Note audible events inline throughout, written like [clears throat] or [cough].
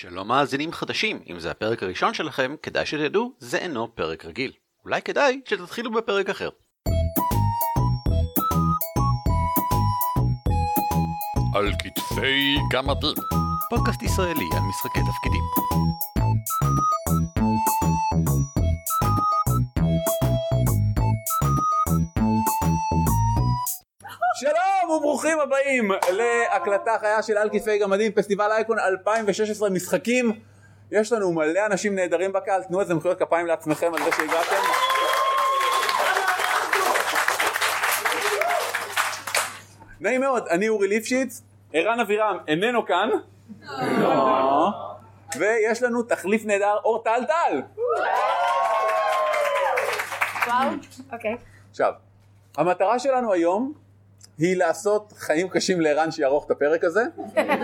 שלום מאזינים חדשים, אם זה הפרק הראשון שלכם, כדאי שתדעו, זה אינו פרק רגיל. אולי כדאי שתתחילו בפרק אחר. על כתפי גמדים, פודקאסט ישראלי על משחקי תפקידים. שלום וברוכים הבאים להקלטה חיה של על כתפי גמדים, פסטיבל אייקון 2016 משחקים. יש לנו מלא אנשים נהדרים בקהל, תנו איזה מחיאות כפיים לעצמכם על זה שהגעתם. נעים מאוד, אני אורי ליפשיץ, ערן אבירם איננו כאן. ויש לנו תחליף נהדר, אור טל טל. וואו, אוקיי. עכשיו, המטרה שלנו היום היא לעשות חיים קשים לערן שיערוך את הפרק הזה.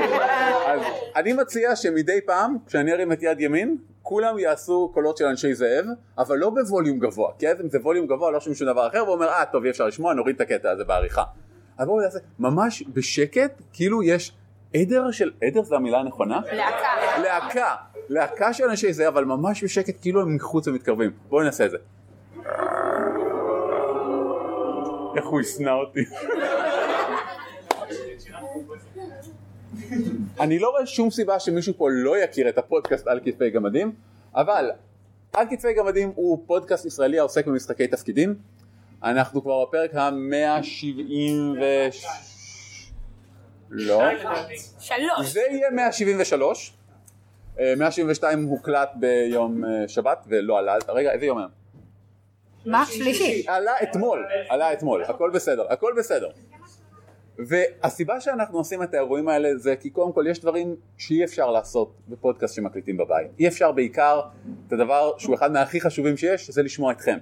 [laughs] אז אני מציע שמדי פעם, כשאני ארים את יד ימין, כולם יעשו קולות של אנשי זאב, אבל לא בווליום גבוה, כי אז אם זה ווליום גבוה לא שומעים שום דבר אחר, והוא אומר, אה, טוב, אי אפשר לשמוע, נוריד את הקטע הזה בעריכה. אז בואו נעשה ממש בשקט, כאילו יש עדר של, עדר זו המילה הנכונה? להקה. להקה, להקה של אנשי זאב, אבל ממש בשקט, כאילו הם מחוץ ומתקרבים. בואו נעשה את זה. איך הוא ישנא אותי. אני לא רואה שום סיבה שמישהו פה לא יכיר את הפודקאסט על כתפי גמדים, אבל על כתפי גמדים הוא פודקאסט ישראלי העוסק במשחקי תפקידים. אנחנו כבר בפרק המאה שבעים ו... לא. שלוש. זה יהיה 173. אה, 172 הוקלט ביום אה, שבת ולא עלה, רגע איזה יום היום? מה? שלישי. עלה אתמול, עלה אתמול, הכל בסדר, הכל בסדר. והסיבה שאנחנו עושים את האירועים האלה זה כי קודם כל יש דברים שאי אפשר לעשות בפודקאסט שמקליטים בבית. אי אפשר בעיקר את הדבר שהוא אחד מהכי חשובים שיש, זה לשמוע אתכם.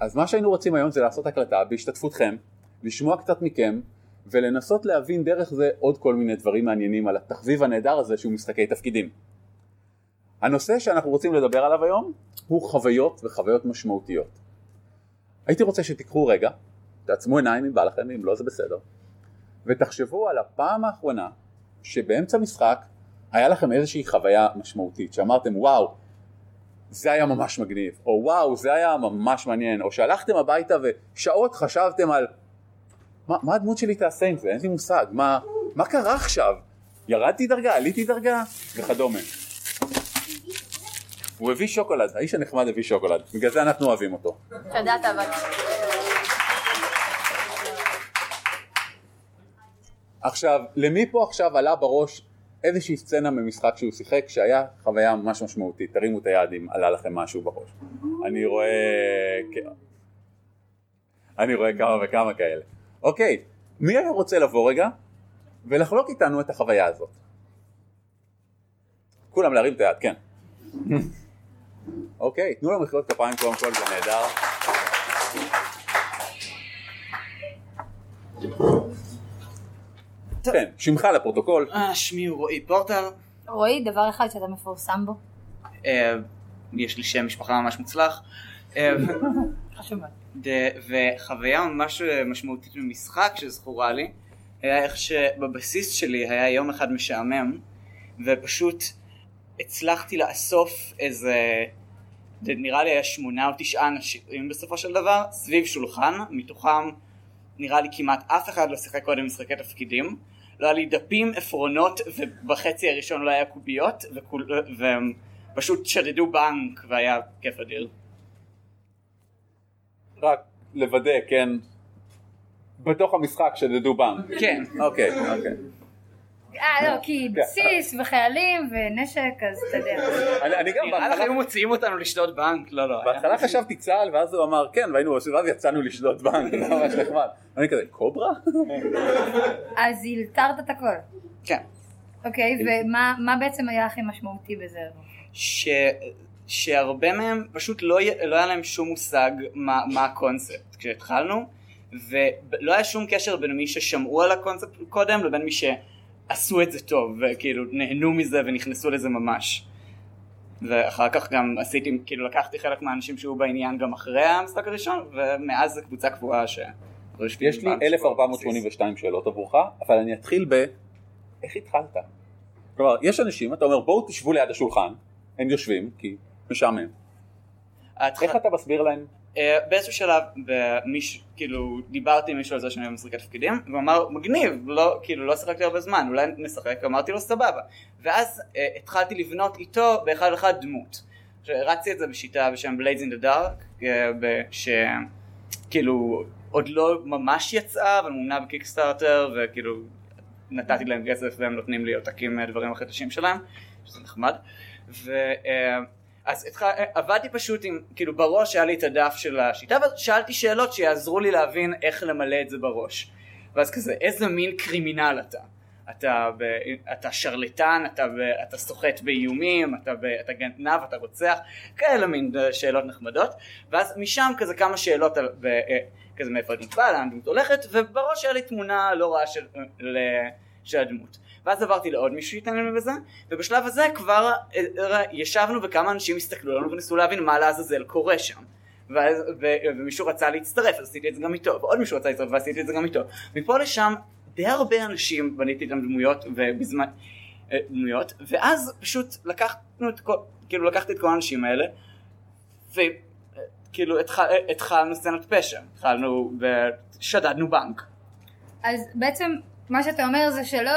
אז מה שהיינו רוצים היום זה לעשות הקלטה בהשתתפותכם, לשמוע קצת מכם, ולנסות להבין דרך זה עוד כל מיני דברים מעניינים על התחביב הנהדר הזה שהוא משחקי תפקידים. הנושא שאנחנו רוצים לדבר עליו היום הוא חוויות וחוויות משמעותיות. הייתי רוצה שתיקחו רגע, תעצמו עיניים אם בא לכם, אם לא זה בסדר, ותחשבו על הפעם האחרונה שבאמצע משחק היה לכם איזושהי חוויה משמעותית, שאמרתם וואו, זה היה ממש מגניב, או וואו, זה היה ממש מעניין, או שהלכתם הביתה ושעות חשבתם על מה, מה הדמות שלי תעשה עם זה, אין לי מושג, מה, מה קרה עכשיו, ירדתי דרגה, עליתי דרגה, וכדומה. הוא הביא שוקולד, האיש הנחמד הביא שוקולד, בגלל זה אנחנו אוהבים אותו. תודה, אבל. עכשיו, למי פה עכשיו עלה בראש איזושהי סצנה ממשחק שהוא שיחק שהיה חוויה ממש משמעותית? תרימו את היד אם עלה לכם משהו בראש. אני רואה... אני רואה כמה וכמה כאלה. אוקיי, מי היה רוצה לבוא רגע ולחלוק איתנו את החוויה הזאת? כולם להרים את היד, כן. אוקיי, תנו לו מחיאות כפיים קודם כל, זה נהדר. כן, שמך לפרוטוקול. אה, שמי הוא רועי פורטר, רועי, דבר אחד שאתה מפורסם בו. אה, יש לי שם משפחה ממש מוצלח, אה, חשוב מאוד. ד- וחוויה ממש משמעותית במשחק שזכורה לי, היה איך שבבסיס שלי היה יום אחד משעמם, ופשוט הצלחתי לאסוף איזה, זה נראה לי היה שמונה או תשעה אנשים בסופו של דבר, סביב שולחן, מתוכם נראה לי כמעט אף אחד לא שיחק קודם משחקי תפקידים. לא היה לי דפים, עפרונות, ובחצי הראשון לא היה קוביות, וכול, והם פשוט שדדו בנק, והיה כיף אדיר. רק לוודא, כן, בתוך המשחק שדדו בנק. כן. אוקיי, אוקיי. אה, לא, כי בסיס וחיילים ונשק, אז אתה יודע. אני אני גם נראה לך בהתחלה- היו מוציאים אותנו לשדוד בנק? לא, לא. בהתחלה חשבתי צה"ל ואז הוא אמר כן והיינו עושים ואז יצאנו לשדוד בנק זה [laughs] ממש נחמד. אני כזה קוברה? אז הלתרת את הכל. כן. אוקיי, ומה מה בעצם היה הכי משמעותי בזה? ש... שהרבה מהם פשוט לא. לא היה להם שום מושג מה, מה הקונספט כשהתחלנו ולא היה שום קשר בין מי ששמעו על הקונספט קודם לבין מי שעשו את זה טוב וכאילו נהנו מזה ונכנסו לזה ממש ואחר כך גם עשיתי כאילו לקחתי חלק מהאנשים שהיו בעניין גם אחרי המשחק הראשון ומאז זו קבוצה קבועה ש... יש לי 1482 שאלות עבורך אבל אני אתחיל ב... איך התחלת? כלומר, יש אנשים, אתה אומר בואו תשבו ליד השולחן, הם יושבים, כי משעמם. איך אתה מסביר להם? אה, באיזשהו שלב, במיש, כאילו, דיברתי עם מישהו על זה שאני משחק תפקידים, והוא אמר, מגניב, לא, כאילו, לא שיחקתי הרבה זמן, אולי נשחק, אמרתי לו, סבבה. ואז אה, התחלתי לבנות איתו באחד אחד דמות. הרצתי את זה בשיטה בשם Blades in the Dark, אה, ב- שכאילו, עוד לא ממש יצאה, אבל מומנה בקיקסטארטר, וכאילו, נתתי להם כסף והם נותנים לי עותקים מהדברים החדשים שלהם, שזה נחמד. ו... אה, אז התח... עבדתי פשוט עם, כאילו בראש היה לי את הדף של השיטה, ואז שאלתי שאלות שיעזרו לי להבין איך למלא את זה בראש. ואז כזה, איזה מין קרימינל אתה? אתה, ב... אתה שרלטן, אתה, ב... אתה סוחט באיומים, אתה, ב... אתה גנב, אתה רוצח, כאלה מין אה, שאלות נחמדות. ואז משם כזה כמה שאלות על... ב... אה, כזה מאיפה את נקבע, לאן הדמות הולכת, ובראש היה לי תמונה לא רעה של, ל... של הדמות. ואז עברתי לעוד מישהו לנו בזה, ובשלב הזה כבר אה, ישבנו וכמה אנשים הסתכלו לנו וניסו להבין מה לעזאזל קורה שם. ואז, ו, ומישהו רצה להצטרף, אז עשיתי את זה גם איתו, ועוד מישהו רצה להצטרף ועשיתי את זה גם איתו. מפה לשם די הרבה אנשים בניתי איתם דמויות, ובזמן, אה, דמויות, ואז פשוט לקחנו את כל, כאילו לקחתי את כל האנשים האלה, וכאילו התחל, התחלנו סצנת פשע, התחלנו ושדדנו בנק. אז בעצם מה שאתה אומר זה שלא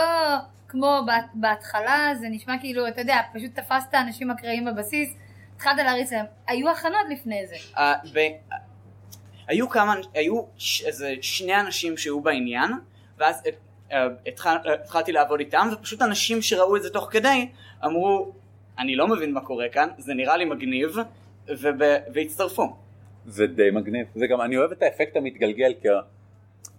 כמו בה- בהתחלה זה נשמע כאילו אתה יודע פשוט תפסת אנשים אקראיים בבסיס התחלת להריץ להם היו הכנות לפני זה ב- היו כמה, היו ש- איזה שני אנשים שהיו בעניין, ואז אה, התחל- אה, התחלתי לעבוד איתם, ופשוט אנשים שראו את זה תוך כדי, אמרו, אני לא מבין מה קורה כאן, זה נראה לי מגניב, וב- והצטרפו. זה די מגניב. זה גם, אני אוהב את האפקט המתגלגל, כי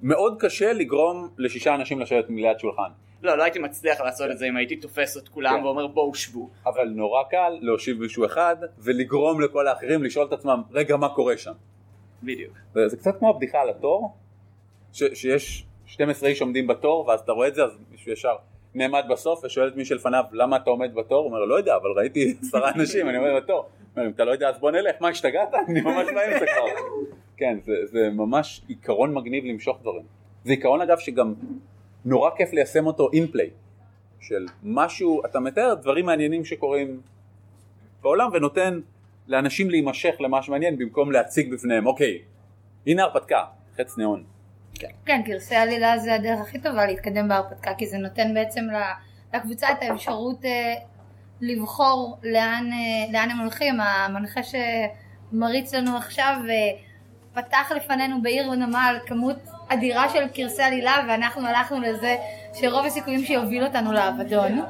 מאוד קשה לגרום לשישה אנשים לשבת ליד שולחן. לא, לא הייתי מצליח לעשות את זה אם הייתי תופס את כולם כן. ואומר בואו שבו. אבל נורא קל להושיב מישהו אחד ולגרום לכל האחרים לשאול את עצמם, רגע, מה קורה שם? בדיוק. זה קצת כמו הבדיחה על התור, ש- שיש 12 איש עומדים בתור, ואז אתה רואה את זה, אז מישהו ישר נעמד בסוף ושואל את מי שלפניו, למה אתה עומד בתור? הוא אומר, לא יודע, אבל ראיתי [laughs] עשרה אנשים, אני עומד בתור. אומר, אם אתה לא יודע, אז בוא נלך, מה, השתגעת? [laughs] אני ממש באמצע כבר. כן, זה, זה ממש עיקרון מגניב למשוך דברים. זה עיקרון, אגב, שגם נורא כיף ליישם אותו play. של משהו, אתה מתאר דברים מעניינים שקורים בעולם ונותן לאנשים להימשך למה שמעניין במקום להציג בפניהם, אוקיי, הנה הרפתקה, חץ ניאון. כן קרסי עלילה זה הדרך הכי טובה להתקדם בהרפתקה כי זה נותן בעצם לקבוצה את האפשרות אה, לבחור לאן, אה, לאן הם הולכים המנחה שמריץ לנו עכשיו אה, פתח לפנינו בעיר ונמל כמות אדירה של קרסי עלילה ואנחנו הלכנו לזה שרוב הסיכויים שיוביל אותנו לאבדון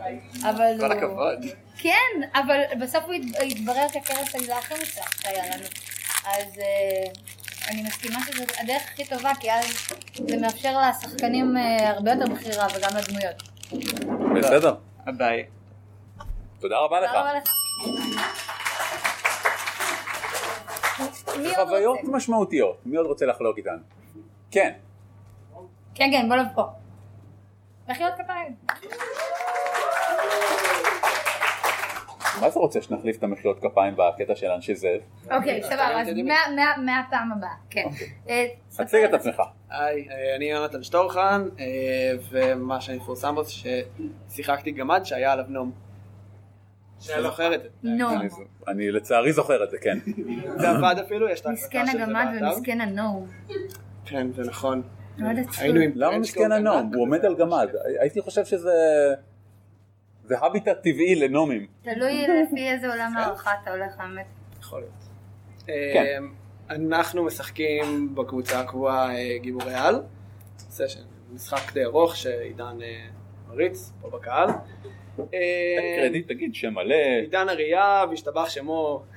אבל כל הוא- הכבוד. כן, אבל בסוף הוא הת- התברר כקרס העילה הכי מוצלח שהיה לנו. אז אה, אני מסכימה שזו הדרך הכי טובה, כי אז זה מאפשר לשחקנים אה, הרבה יותר בחירה וגם לדמויות. בסדר, ביי. תודה רבה לך. תודה רבה לך. מי עוד חוויות רוצה? משמעותיות, מי עוד רוצה לחלוק איתנו? כן, כן, כן, בוא לפה. מחיאות כפיים. מה אתה רוצה שנחליף את המחיאות כפיים בקטע של אנשי זאב? אוקיי, סבבה, אז מה- מה- מהפעם הבאה, כן. אה, ספר תציג את עצמך. היי, אה, אני יונתן שטורחן, אה, ומה שאני מפורסם בו זה ששיחקתי גמד שהיה עליו נום. אתה זוכר את זה? נו, אני- לצערי זוכר את זה, כן. זה עבד אפילו, יש את מסכן ההקלטה של זה הגמד באתר. ומסכן הנום. כן, זה נכון. עצוב. היינו עם למה מסכן הנום? הוא עומד על גמד. הייתי חושב שזה... זה הביטט טבעי לנומים. תלוי [laughs] לפי איזה עולם הערכה אתה הולך, האמת. יכול להיות. כן. אה, אנחנו משחקים בקבוצה הקבועה אה, גיבורי על. סשן, משחק די ארוך שעידן אה, מריץ פה בקהל. קרדיט, תגיד שם מלא. עידן אריה והשתבח שמו. [laughs]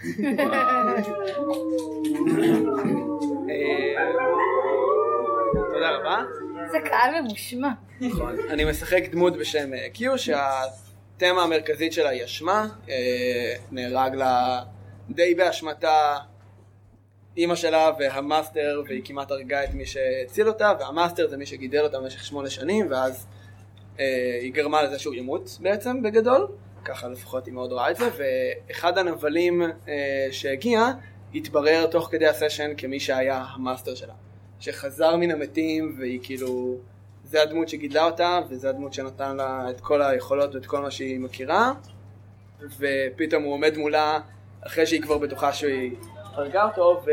תודה רבה. זה קהל ממושמע. נכון. אני משחק דמות בשם אה, קיו שהתמה המרכזית שלה היא אשמה. אה, נהרג לה די באשמתה אימא שלה והמאסטר והיא כמעט הרגה את מי שהציל אותה והמאסטר זה מי שגידל אותה במשך שמונה שנים ואז אה, היא גרמה לזה שהוא ימות בעצם בגדול. ככה לפחות היא מאוד ראה את זה ואחד הנבלים אה, שהגיע התברר תוך כדי הסשן כמי שהיה המאסטר שלה. שחזר מן המתים והיא כאילו זה הדמות שגידלה אותה, וזה הדמות שנתן לה את כל היכולות ואת כל מה שהיא מכירה, ופתאום הוא עומד מולה אחרי שהיא כבר בטוחה שהיא הרגה אותו,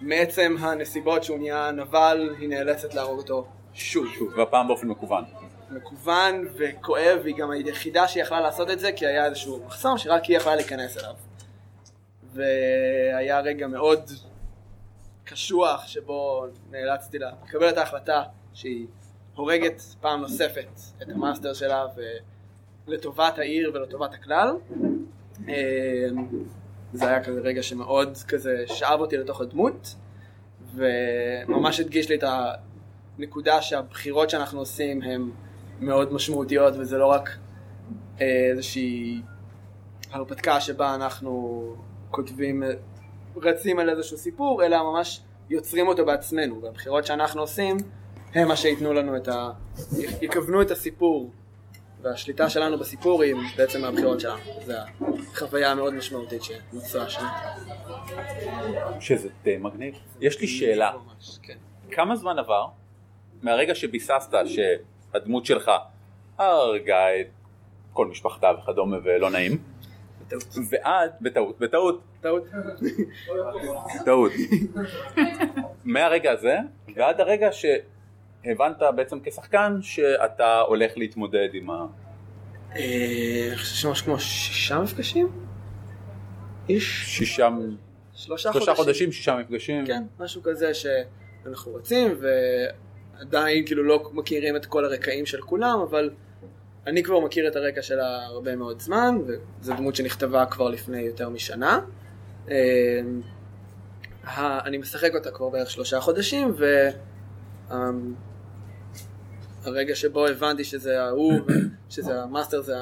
ומעצם הנסיבות שהוא נהיה נבל, היא נאלצת להרוג אותו שוב. שוב, והפעם באופן מקוון. מקוון וכואב, והיא גם היחידה שיכלה לעשות את זה, כי היה איזשהו מחסום שרק היא יכלה להיכנס אליו. והיה רגע מאוד קשוח שבו נאלצתי לקבל את ההחלטה שהיא הורגת פעם נוספת את המאסטר שלה ולטובת העיר ולטובת הכלל. אה, זה היה כזה רגע שמאוד כזה שאב אותי לתוך הדמות וממש הדגיש לי את הנקודה שהבחירות שאנחנו עושים הן מאוד משמעותיות וזה לא רק אה, איזושהי הרפתקה שבה אנחנו כותבים, רצים על איזשהו סיפור, אלא ממש יוצרים אותו בעצמנו, והבחירות שאנחנו עושים הם מה שייתנו לנו את ה... יכוונו את הסיפור, והשליטה שלנו בסיפור היא בעצם מהבחירות שלנו. זו החוויה המאוד משמעותית שנוצרה שם. שזה די מגניב. יש לי שאלה, ממש, כן. כמה זמן עבר מהרגע שביססת שהדמות שלך הרגה את כל משפחתה וכדומה ולא נעים. ועד, בטעות, בטעות, טעות. טעות. מהרגע הזה ועד הרגע שהבנת בעצם כשחקן שאתה הולך להתמודד עם ה... אה, אני חושב שמשהו כמו שישה מפגשים? איש? שישה, שלושה שלושה חודשים, שישה מפגשים. כן, משהו כזה שאנחנו רצים ועדיין כאילו לא מכירים את כל הרקעים של כולם, אבל אני כבר מכיר את הרקע שלה הרבה מאוד זמן, וזו דמות שנכתבה כבר לפני יותר משנה. ה- אני משחק אותה כבר בערך שלושה חודשים, והרגע שבו הבנתי שזה ההוא, [coughs] שזה המאסטר זה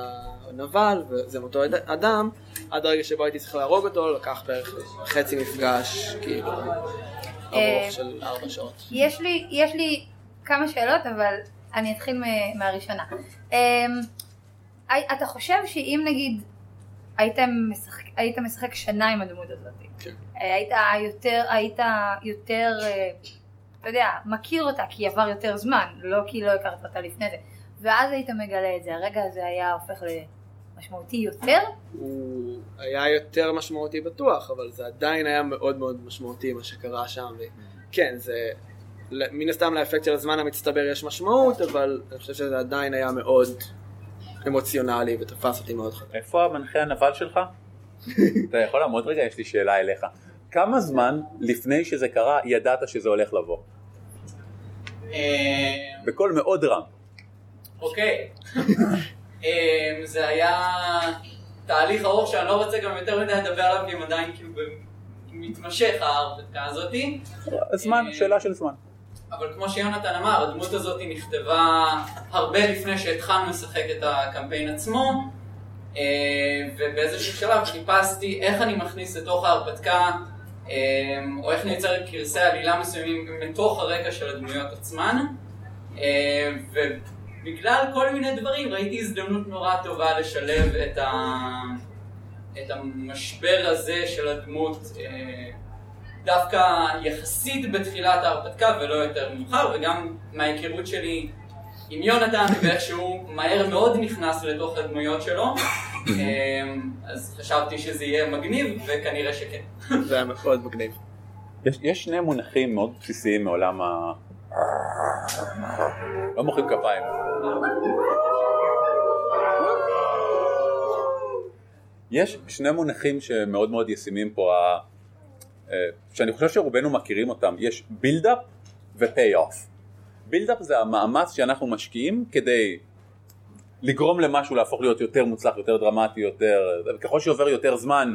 הנבל, וזה מאותו אד- אדם, עד הרגע שבו הייתי צריך להרוג אותו, לקח בערך חצי מפגש, כאילו, אה, ארוך של ארבע שעות. יש לי, יש לי כמה שאלות, אבל אני אתחיל מהראשונה. אמ, אתה חושב שאם נגיד היית משחק, היית משחק שנה עם הדמות הזאת, כן. אה, היית יותר, היית יותר, אה, אתה יודע, מכיר אותה כי עבר יותר זמן, לא כי לא הכרת אותה לפני זה, ואז היית מגלה את זה, הרגע הזה היה הופך למשמעותי יותר? הוא היה יותר משמעותי בטוח, אבל זה עדיין היה מאוד מאוד משמעותי מה שקרה שם. וכן, זה... מן הסתם לאפקט של הזמן המצטבר יש משמעות, אבל אני חושב שזה עדיין היה מאוד אמוציונלי ותפס אותי מאוד חזק. איפה המנחה הנבל שלך? [laughs] אתה יכול לעמוד רגע? יש לי שאלה אליך. כמה זמן לפני שזה קרה ידעת שזה הולך לבוא? בקול מאוד רם. אוקיי. אמ, זה היה תהליך ארוך שאני לא רוצה גם יותר מדי לדבר עליו, כי הם עדיין כאילו מתמשך ההרפתקה הזאתי. זמן, שאלה של זמן. אבל כמו שיונתן אמר, הדמות הזאת נכתבה הרבה לפני שהתחלנו לשחק את הקמפיין עצמו, אה, ובאיזשהו שלב חיפשתי איך אני מכניס לתוך ההרפתקה, אה, או איך נייצר קרסי עלילה מסוימים מתוך הרקע של הדמויות עצמן, אה, ובגלל כל מיני דברים ראיתי הזדמנות נורא טובה לשלב את, ה... את המשבר הזה של הדמות. דווקא יחסית בתחילת ההרפתקה ולא יותר מאוחר, וגם מההיכרות שלי עם יונתן, ואיך שהוא מהר מאוד נכנס לתוך הדמויות שלו, אמ, אז חשבתי שזה יהיה מגניב, וכנראה שכן. זה היה מאוד מגניב. יש, יש שני מונחים מאוד בסיסיים מעולם ה... לא מוחאים כפיים. יש שני מונחים שמאוד מאוד ישימים פה, שאני חושב שרובנו מכירים אותם, יש בילדאפ ו-pay-off. build-up זה המאמץ שאנחנו משקיעים כדי לגרום למשהו להפוך להיות יותר מוצלח, יותר דרמטי, יותר... וככל שעובר יותר זמן,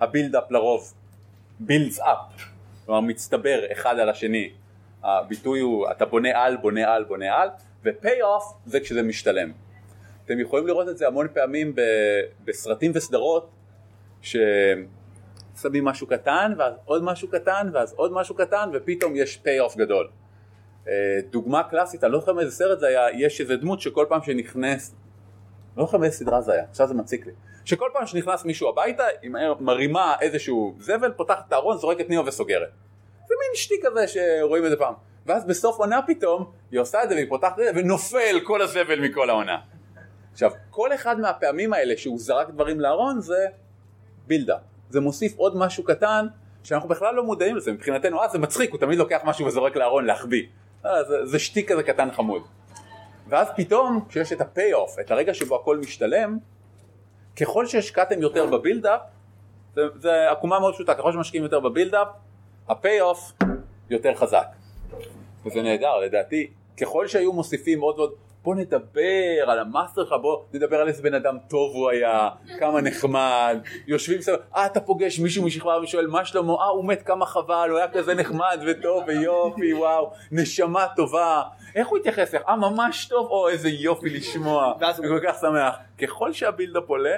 ה build-up לרוב builds up, כלומר מצטבר אחד על השני. הביטוי הוא אתה בונה על, בונה על, בונה על, ו-pay-off זה כשזה משתלם. אתם יכולים לראות את זה המון פעמים בסרטים וסדרות, ששמים משהו קטן, ואז עוד משהו קטן, ואז עוד משהו קטן, ופתאום יש pay-off גדול. אה, דוגמה קלאסית, אני לא זוכר מאיזה סרט זה היה, יש איזה דמות שכל פעם שנכנס, לא זוכר מאיזה סדרה זה היה, עכשיו זה מציק לי, שכל פעם שנכנס מישהו הביתה, היא מרימה איזשהו זבל, פותחת את הארון, זורקת נימה וסוגרת. זה מין שטיק כזה שרואים את זה פעם. ואז בסוף עונה פתאום היא עושה את זה והיא פותחת את זה ונופל כל הזבל מכל העונה. עכשיו, כל אחד מהפעמים האלה שהוא זרק דברים לארון זה build-up. זה מוסיף עוד משהו קטן שאנחנו בכלל לא מודעים לזה, מבחינתנו, אה זה מצחיק, הוא תמיד לוקח משהו וזורק לארון להחביא. אה, זה, זה שטיק כזה קטן חמוד. ואז פתאום, כשיש את ה pay-off, את הרגע שבו הכל משתלם, ככל שהשקעתם יותר ב build-up, זה, זה עקומה מאוד פשוטה, ככל שמשקיעים יותר ב build-up, ה pay-off יותר חזק. וזה נהדר, לדעתי, ככל שהיו מוסיפים עוד ועוד, בוא נדבר על המאסטר שלך, בוא נדבר על איזה בן אדם טוב הוא היה, כמה נחמד, יושבים סביב, אה אתה פוגש מישהו משכבה ושואל מה שלמה, אה הוא מת כמה חבל, הוא היה כזה נחמד וטוב ויופי, וואו, נשמה טובה, איך הוא התייחס לך, אה ממש טוב, או איזה יופי לשמוע, אני כל כך שמח, ככל שהבילדאפ עולה,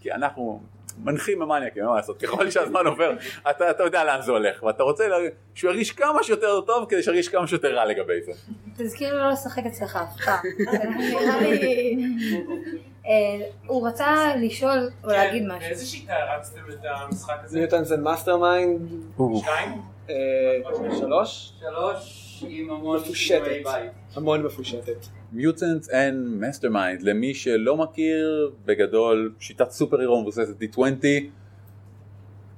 כי אנחנו מנחים ממניאקים, מה לעשות, ככל שהזמן עובר, אתה, אתה יודע לאן זה הולך, ואתה רוצה לה- שהוא ירגיש כמה שיותר טוב כדי שירגיש כמה שיותר רע לגבי זה. תזכיר לי לא לשחק אצלך אף פעם. [laughs] לי... אה, הוא רצה לשאול או להגיד משהו. באיזה שיטה הרצתם את המשחק הזה? Mutants and Mastermind שתיים? שלוש, שלוש עם המון מפושטת. המון מפושטת. Mutants and Mastermind, למי שלא מכיר, בגדול שיטת super hero מבוססת D20,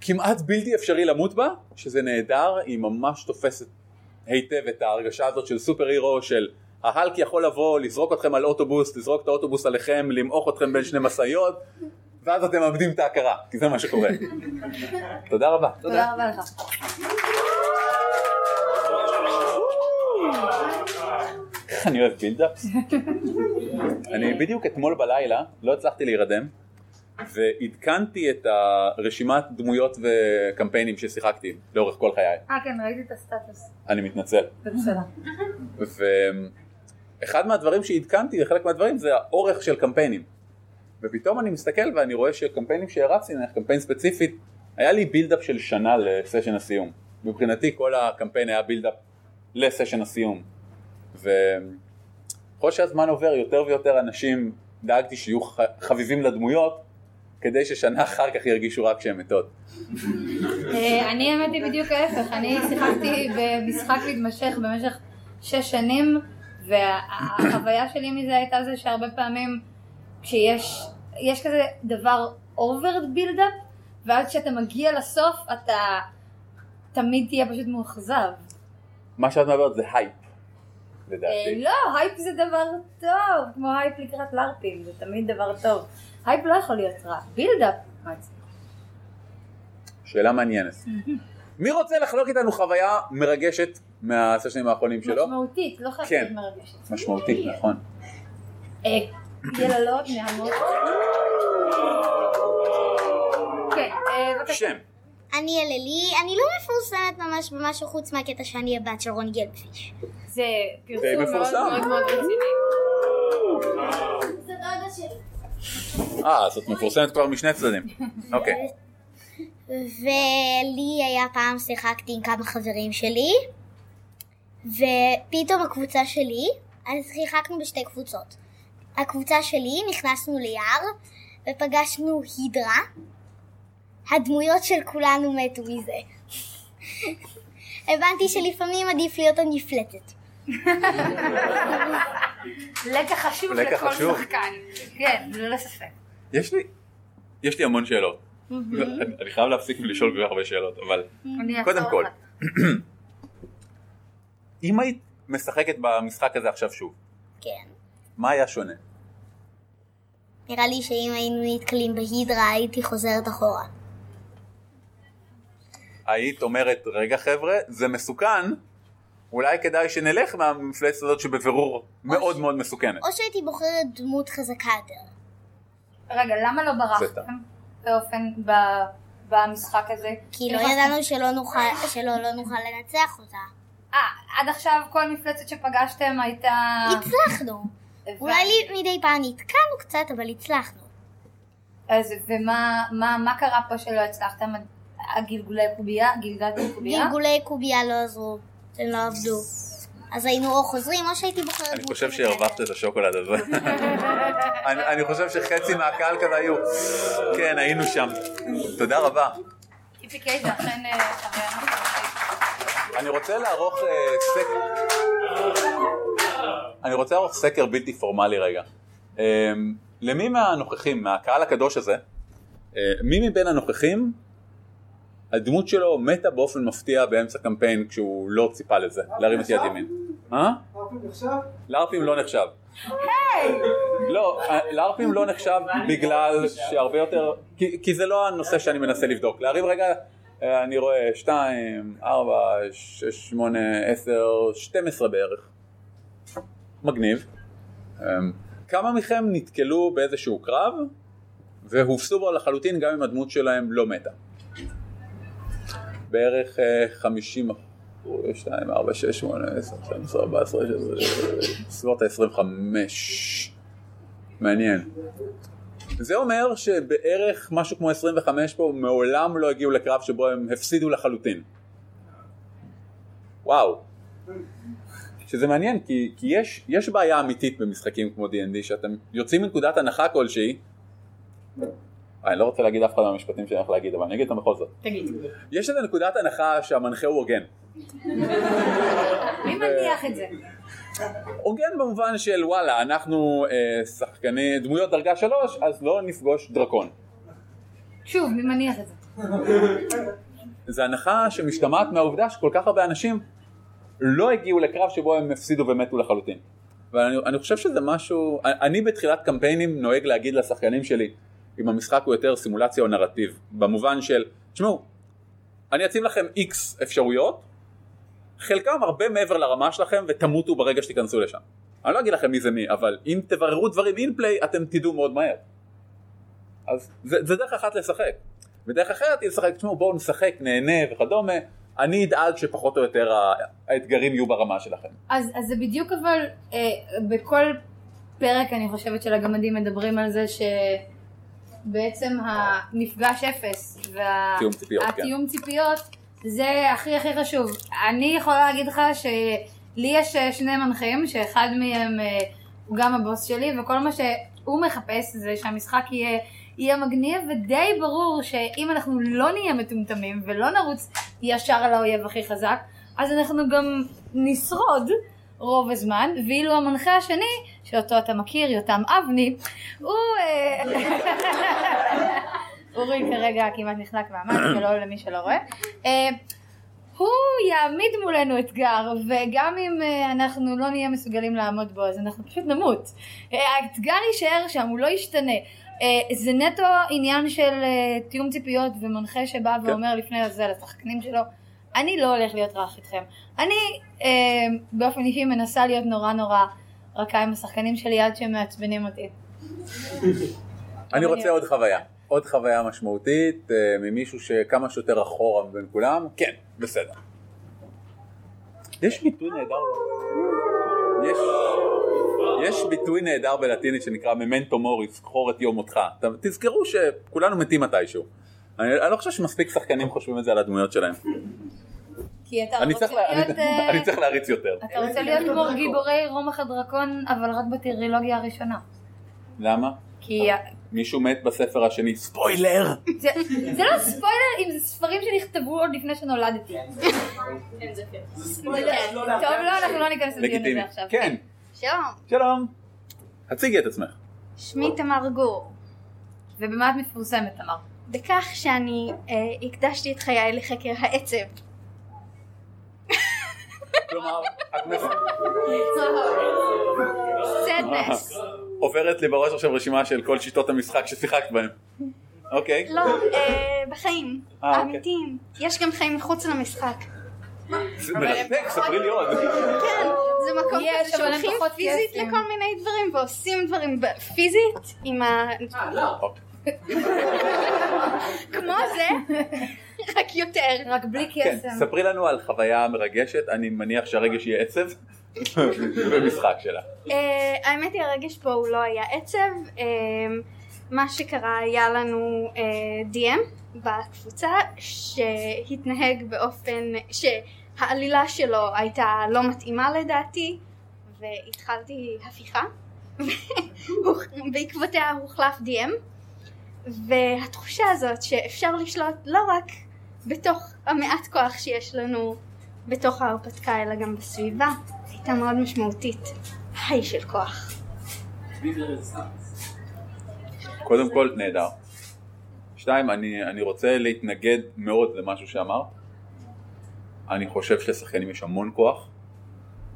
כמעט בלתי אפשרי למות בה, שזה נהדר, היא ממש תופסת היטב את ההרגשה הזאת של super hero, של ההלק יכול לבוא, לזרוק אתכם על אוטובוס, לזרוק את האוטובוס עליכם, למעוך אתכם בין שני משאיות, ואז אתם מאבדים את ההכרה, כי זה מה שקורה. [laughs] תודה רבה. תודה רבה לך. [laughs] איך אני אוהב בילדאפס. אני בדיוק אתמול בלילה לא הצלחתי להירדם ועדכנתי את הרשימת דמויות וקמפיינים ששיחקתי לאורך כל חיי. אה כן, ראיתי את הסטטוס. אני מתנצל. ואחד מהדברים שעדכנתי, חלק מהדברים זה האורך של קמפיינים. ופתאום אני מסתכל ואני רואה שקמפיינים שהרצתי, נניח קמפיין ספציפית, היה לי בילדאפ של שנה לסשן הסיום. מבחינתי כל הקמפיין היה build-up לסשן הסיום. וככל שהזמן עובר יותר ויותר אנשים דאגתי שיהיו חביבים לדמויות כדי ששנה אחר כך ירגישו רק שהן מתות. אה, אני האמת היא בדיוק ההפך, אני שיחקתי במשחק מתמשך במשך שש שנים והחוויה שלי מזה הייתה זה שהרבה פעמים כשיש יש כזה דבר over build-up ואז כשאתה מגיע לסוף אתה תמיד תהיה פשוט מאוכזב. מה שאת מדברת זה הייפ, לדעתי. לא, הייפ זה דבר טוב, כמו הייפ לקראת לארפים, זה תמיד דבר טוב. הייפ לא יכול להיות רע, build-up? שאלה מעניינת. [laughs] מי רוצה לחלוק איתנו חוויה מרגשת מהסשנים האחרונים שלו? משמעותית, לא חייבת כן. מרגשת. משמעותית, נכון. אה, יללות מהמות. [laughs] כן, אה, בבקשה. שם. אני אללי, אני לא מפורסמת ממש במשהו חוץ מהקטע שאני הבת של רוני גלבפיש. זה פרסום מאוד. מאוד מאוד רציני. זה דודה שלי. אה, זאת מפורסמת כבר משני צדדים. אוקיי. ולי היה פעם שיחקתי עם כמה חברים שלי, ופתאום הקבוצה שלי, אז שיחקנו בשתי קבוצות. הקבוצה שלי נכנסנו ליער, ופגשנו הידרה. הדמויות של כולנו מתו מזה. הבנתי שלפעמים עדיף להיות המפלצת. לקח חשוב לכל. שחקן. כן, ללא ספק. יש לי, יש לי המון שאלות. אני חייב להפסיק ולשאול כל כך הרבה שאלות, אבל קודם כל. [clears throat] אם היית משחקת במשחק הזה עכשיו שוב, כן. מה היה שונה? נראה לי שאם היינו נתקלים בהידרה הייתי חוזרת אחורה. היית אומרת, רגע חבר'ה, זה מסוכן, אולי כדאי שנלך מהמפלצת הזאת שבבירור מאוד מאוד מסוכנת. או שהייתי בוחרת דמות חזקה יותר. רגע, למה לא. ברחתם באופן, ב- במשחק הזה? כי לא ידענו שלא נוכל, שלא לא נוכל לנצח אותה. אה, עד עכשיו כל מפלצת שפגשתם הייתה... הצלחנו. אולי לי- מדי פעם נתקענו קצת, אבל הצלחנו. אז ומה מה, מה קרה פה שלא הצלחתם? הגלגולי קובייה? גלגלתם קובייה? גלגולי קובייה לא עזרו, הם לא עבדו. אז היינו או חוזרים או שהייתי בוחרת אני חושב. שהרווחת את השוקולד הזה. [laughs] אני אני חושב שחצי מהקהל כזה היו, כן, היינו שם. תודה רבה. אה. אני רוצה לערוך אה, סקר, אני רוצה לערוך סקר בלתי פורמלי רגע. אה, למי מהנוכחים, מהקהל הקדוש הזה, מי מבין הנוכחים הדמות שלו מתה באופן מפתיע באמצע קמפיין כשהוא לא ציפה לזה, להרים את יד ימין. אה? לארפים לא נחשב. לא, אה, לארפים לא נחשב בגלל שהרבה יותר, כי, כי זה לא הנושא שאני מנסה לבדוק. להרים רגע, אה, אני רואה 2, 4, 6, 8, 10, 12 בערך. מגניב. אה, כמה מכם נתקלו באיזשהו קרב והובסו בו לחלוטין גם אם הדמות שלהם לא מתה? בערך אה, 50 2, 4, 6, 8, 10, 12, 14, 16, בסביבות ה-25. מעניין. זה אומר שבערך משהו כמו 25 פה מעולם לא הגיעו לקרב שבו הם הפסידו לחלוטין. וואו. שזה מעניין כי, כי יש, יש בעיה אמיתית במשחקים כמו D&D שאתם יוצאים מנקודת הנחה כלשהי אני לא רוצה להגיד אף אחד מהמשפטים שאני הולך להגיד אבל אני אגיד אותם בכל זאת. תגיד. יש איזה נקודת הנחה שהמנחה הוא הוגן. מי מניח את זה? הוגן במובן של וואלה אנחנו אה, שחקני דמויות דרגה שלוש אז לא נפגוש דרקון. שוב, מי מניח את זה? זו הנחה שמשתמעת מהעובדה שכל כך הרבה אנשים לא הגיעו לקרב שבו הם הפסידו ומתו לחלוטין. ואני אני חושב שזה משהו, אני בתחילת קמפיינים נוהג להגיד לשחקנים שלי אם המשחק הוא יותר סימולציה או נרטיב, במובן של, תשמעו, אני אציב לכם איקס אפשרויות, חלקם הרבה מעבר לרמה שלכם ותמותו ברגע שתיכנסו לשם. אני לא אגיד לכם מי זה מי, אבל אם תבררו דברים אינפליי אתם תדעו מאוד מהר. אז זה, זה דרך אחת לשחק. ודרך אחרת היא לשחק, תשמעו בואו נשחק, נהנה וכדומה, אני אדאג שפחות או יותר האתגרים יהיו ברמה שלכם. אז, אז זה בדיוק אבל, אה, בכל פרק אני חושבת של הגמדים מדברים על זה שבעצם המפגש אפס תיאום ציפיות, כן. והתיאום ציפיות זה הכי הכי חשוב. אני יכולה להגיד לך שלי יש אה, שני מנחים שאחד מהם אה, הוא גם הבוס שלי וכל מה שהוא מחפש זה שהמשחק יהיה יהיה מגניב ודי ברור שאם אנחנו לא נהיה מטומטמים ולא נרוץ ישר על האויב הכי חזק אז אנחנו גם נשרוד רוב הזמן ואילו המנחה השני שאותו אתה מכיר יותם אבני הוא אה, [laughs] אורי כרגע כמעט נחנק מהמים ולא למי שלא רואה אה, הוא יעמיד מולנו אתגר וגם אם אה, אנחנו לא נהיה מסוגלים לעמוד בו אז אנחנו פשוט נמות. האתגר יישאר שם, הוא לא ישתנה. זה נטו עניין של תיאום ציפיות ומנחה שבא ואומר לפני זה לשחקנים שלו אני לא הולך להיות רך איתכם. אני באופן אישי מנסה להיות נורא נורא רכה עם השחקנים שלי עד שהם מעצבנים אותי. אני רוצה עוד חוויה, עוד חוויה משמעותית אה, ממישהו שכמה שיותר אחורה מבין כולם, כן, בסדר. יש ביטוי נהדר, יש, יש ביטוי נהדר בלטינית שנקרא ממנטו מוריס, זכור את יום מותך. תזכרו שכולנו מתים מתישהו. אני, אני לא חושב שמספיק שחקנים חושבים את זה על הדמויות שלהם. כי אתה אני רוצה להיות... אני, אה, אני צריך להריץ יותר. אתה רוצה להיות כמו גיבורי רומח הדרקון אבל רק בטרילוגיה הראשונה. למה? כי מישהו מת בספר השני, ספוילר! זה, זה לא ספוילר אם זה ספרים שנכתבו עוד לפני שנולדתי. ספוילר. טוב לא, אנחנו לא ניכנס לדיון הזה. עכשיו. כן, שלום, שלום. הציגי את עצמך. שמי תמר גור. ובמה את מפורסמת תמר? בכך שאני אה, הקדשתי את חיי לחקר העצב. כלומר, את מפ- סדנס. עוברת לי בראש עכשיו רשימה של כל שיטות המשחק ששיחקת בהם. אוקיי. לא, אה, בחיים. אה, אוקיי. האמיתיים. יש גם חיים מחוץ למשחק. זה מרתק, ספרי לי עוד. כן, זה מקום יש, כזה שהולכים פיזית. לכל מיני דברים ועושים דברים פיזית עם ה... אוקיי. כמו זה, רק יותר. רק בלי כן, קסם. ספרי לנו על חוויה מרגשת, אני מניח שהרגש יהיה עצב [laughs] במשחק שלה. אה, האמת היא הרגש פה הוא לא היה עצב, אה, מה שקרה היה לנו אה, DM בקבוצה שהתנהג באופן שהעלילה שלו הייתה לא מתאימה לדעתי והתחלתי הפיכה [laughs] בעקבותיה הוחלף DM והתחושה הזאת שאפשר לשלוט לא רק בתוך המעט כוח שיש לנו בתוך ההרפתקה אלא גם בסביבה, הייתה מאוד משמעותית. היי של כוח. קודם כל, נהדר. שתיים, אני, אני רוצה להתנגד מאוד למשהו שאמרת. אני חושב שלשחקנים יש המון כוח,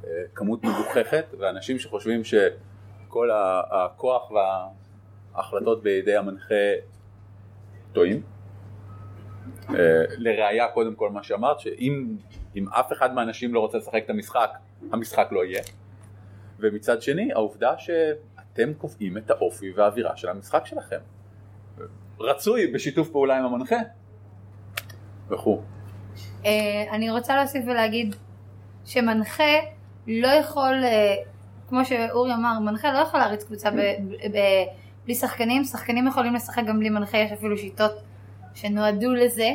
אה, כמות מגוחכת, ואנשים שחושבים שכל הכוח וההחלטות בידי המנחה טועים. אה, לראיה, קודם כל מה שאמרת, שאם אם אף אחד מהאנשים לא רוצה לשחק את המשחק, המשחק לא יהיה. ומצד שני, העובדה שאתם קובעים את האופי והאווירה של המשחק שלכם. רצוי בשיתוף פעולה עם המנחה. וכו'. אה, אני רוצה להוסיף ולהגיד שמנחה לא יכול, אה, כמו שאורי אמר, מנחה לא יכול להריץ קבוצה בלי שחקנים, שחקנים יכולים לשחק גם בלי מנחה, יש אפילו שיטות שנועדו לזה,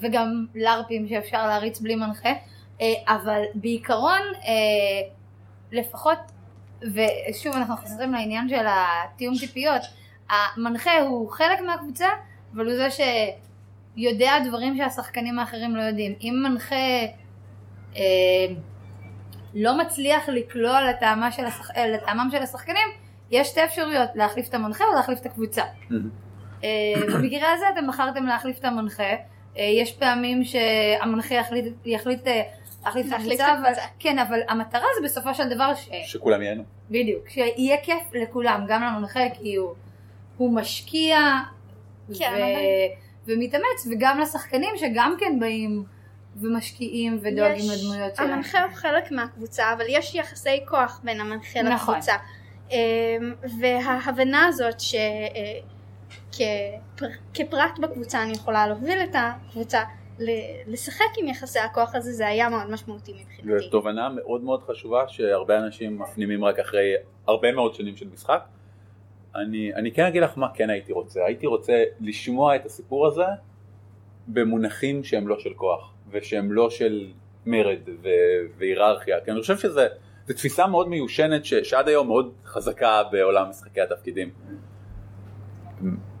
וגם לארפים שאפשר להריץ בלי מנחה, אה, אבל בעיקרון, אה, לפחות, ושוב אנחנו חוזרים לעניין של התיאום ציפיות, המנחה הוא חלק מהקבוצה, אבל הוא זה שיודע דברים שהשחקנים האחרים לא יודעים. אם מנחה אה, לא מצליח לקלוע לטעמה של השח... לטעמם של השחקנים, יש שתי אפשרויות, להחליף את המנחה או להחליף את הקבוצה. אה, במקרה הזה אתם בחרתם להחליף את המנחה, אה, יש פעמים שהמנחה יחליט, יחליט אה, להחליף את הקבוצה, אבל. כן, אבל המטרה זה בסופו של דבר ש... שכולם ייהנו. בדיוק, שיהיה כיף לכולם, גם למנחה כי הוא, הוא משקיע כן, ו... אבל- ומתאמץ, וגם לשחקנים שגם כן באים ומשקיעים ודואגים יש- לדמויות שלהם. המנחה הוא חלק מהקבוצה, אבל יש יחסי כוח בין המנחה נכון. לקבוצה. וההבנה הזאת שכפרט בקבוצה אני יכולה להוביל את הקבוצה, לשחק עם יחסי הכוח הזה, זה היה מאוד משמעותי מבחינתי. זו תובנה מאוד מאוד חשובה שהרבה אנשים מפנימים רק אחרי הרבה מאוד שנים של משחק. אני, אני כן אגיד לך מה כן הייתי רוצה, הייתי רוצה לשמוע את הסיפור הזה במונחים שהם לא של כוח ושהם לא של מרד והיררכיה, כי אני חושב שזה תפיסה מאוד מיושנת ש- שעד היום מאוד חזקה בעולם משחקי התפקידים.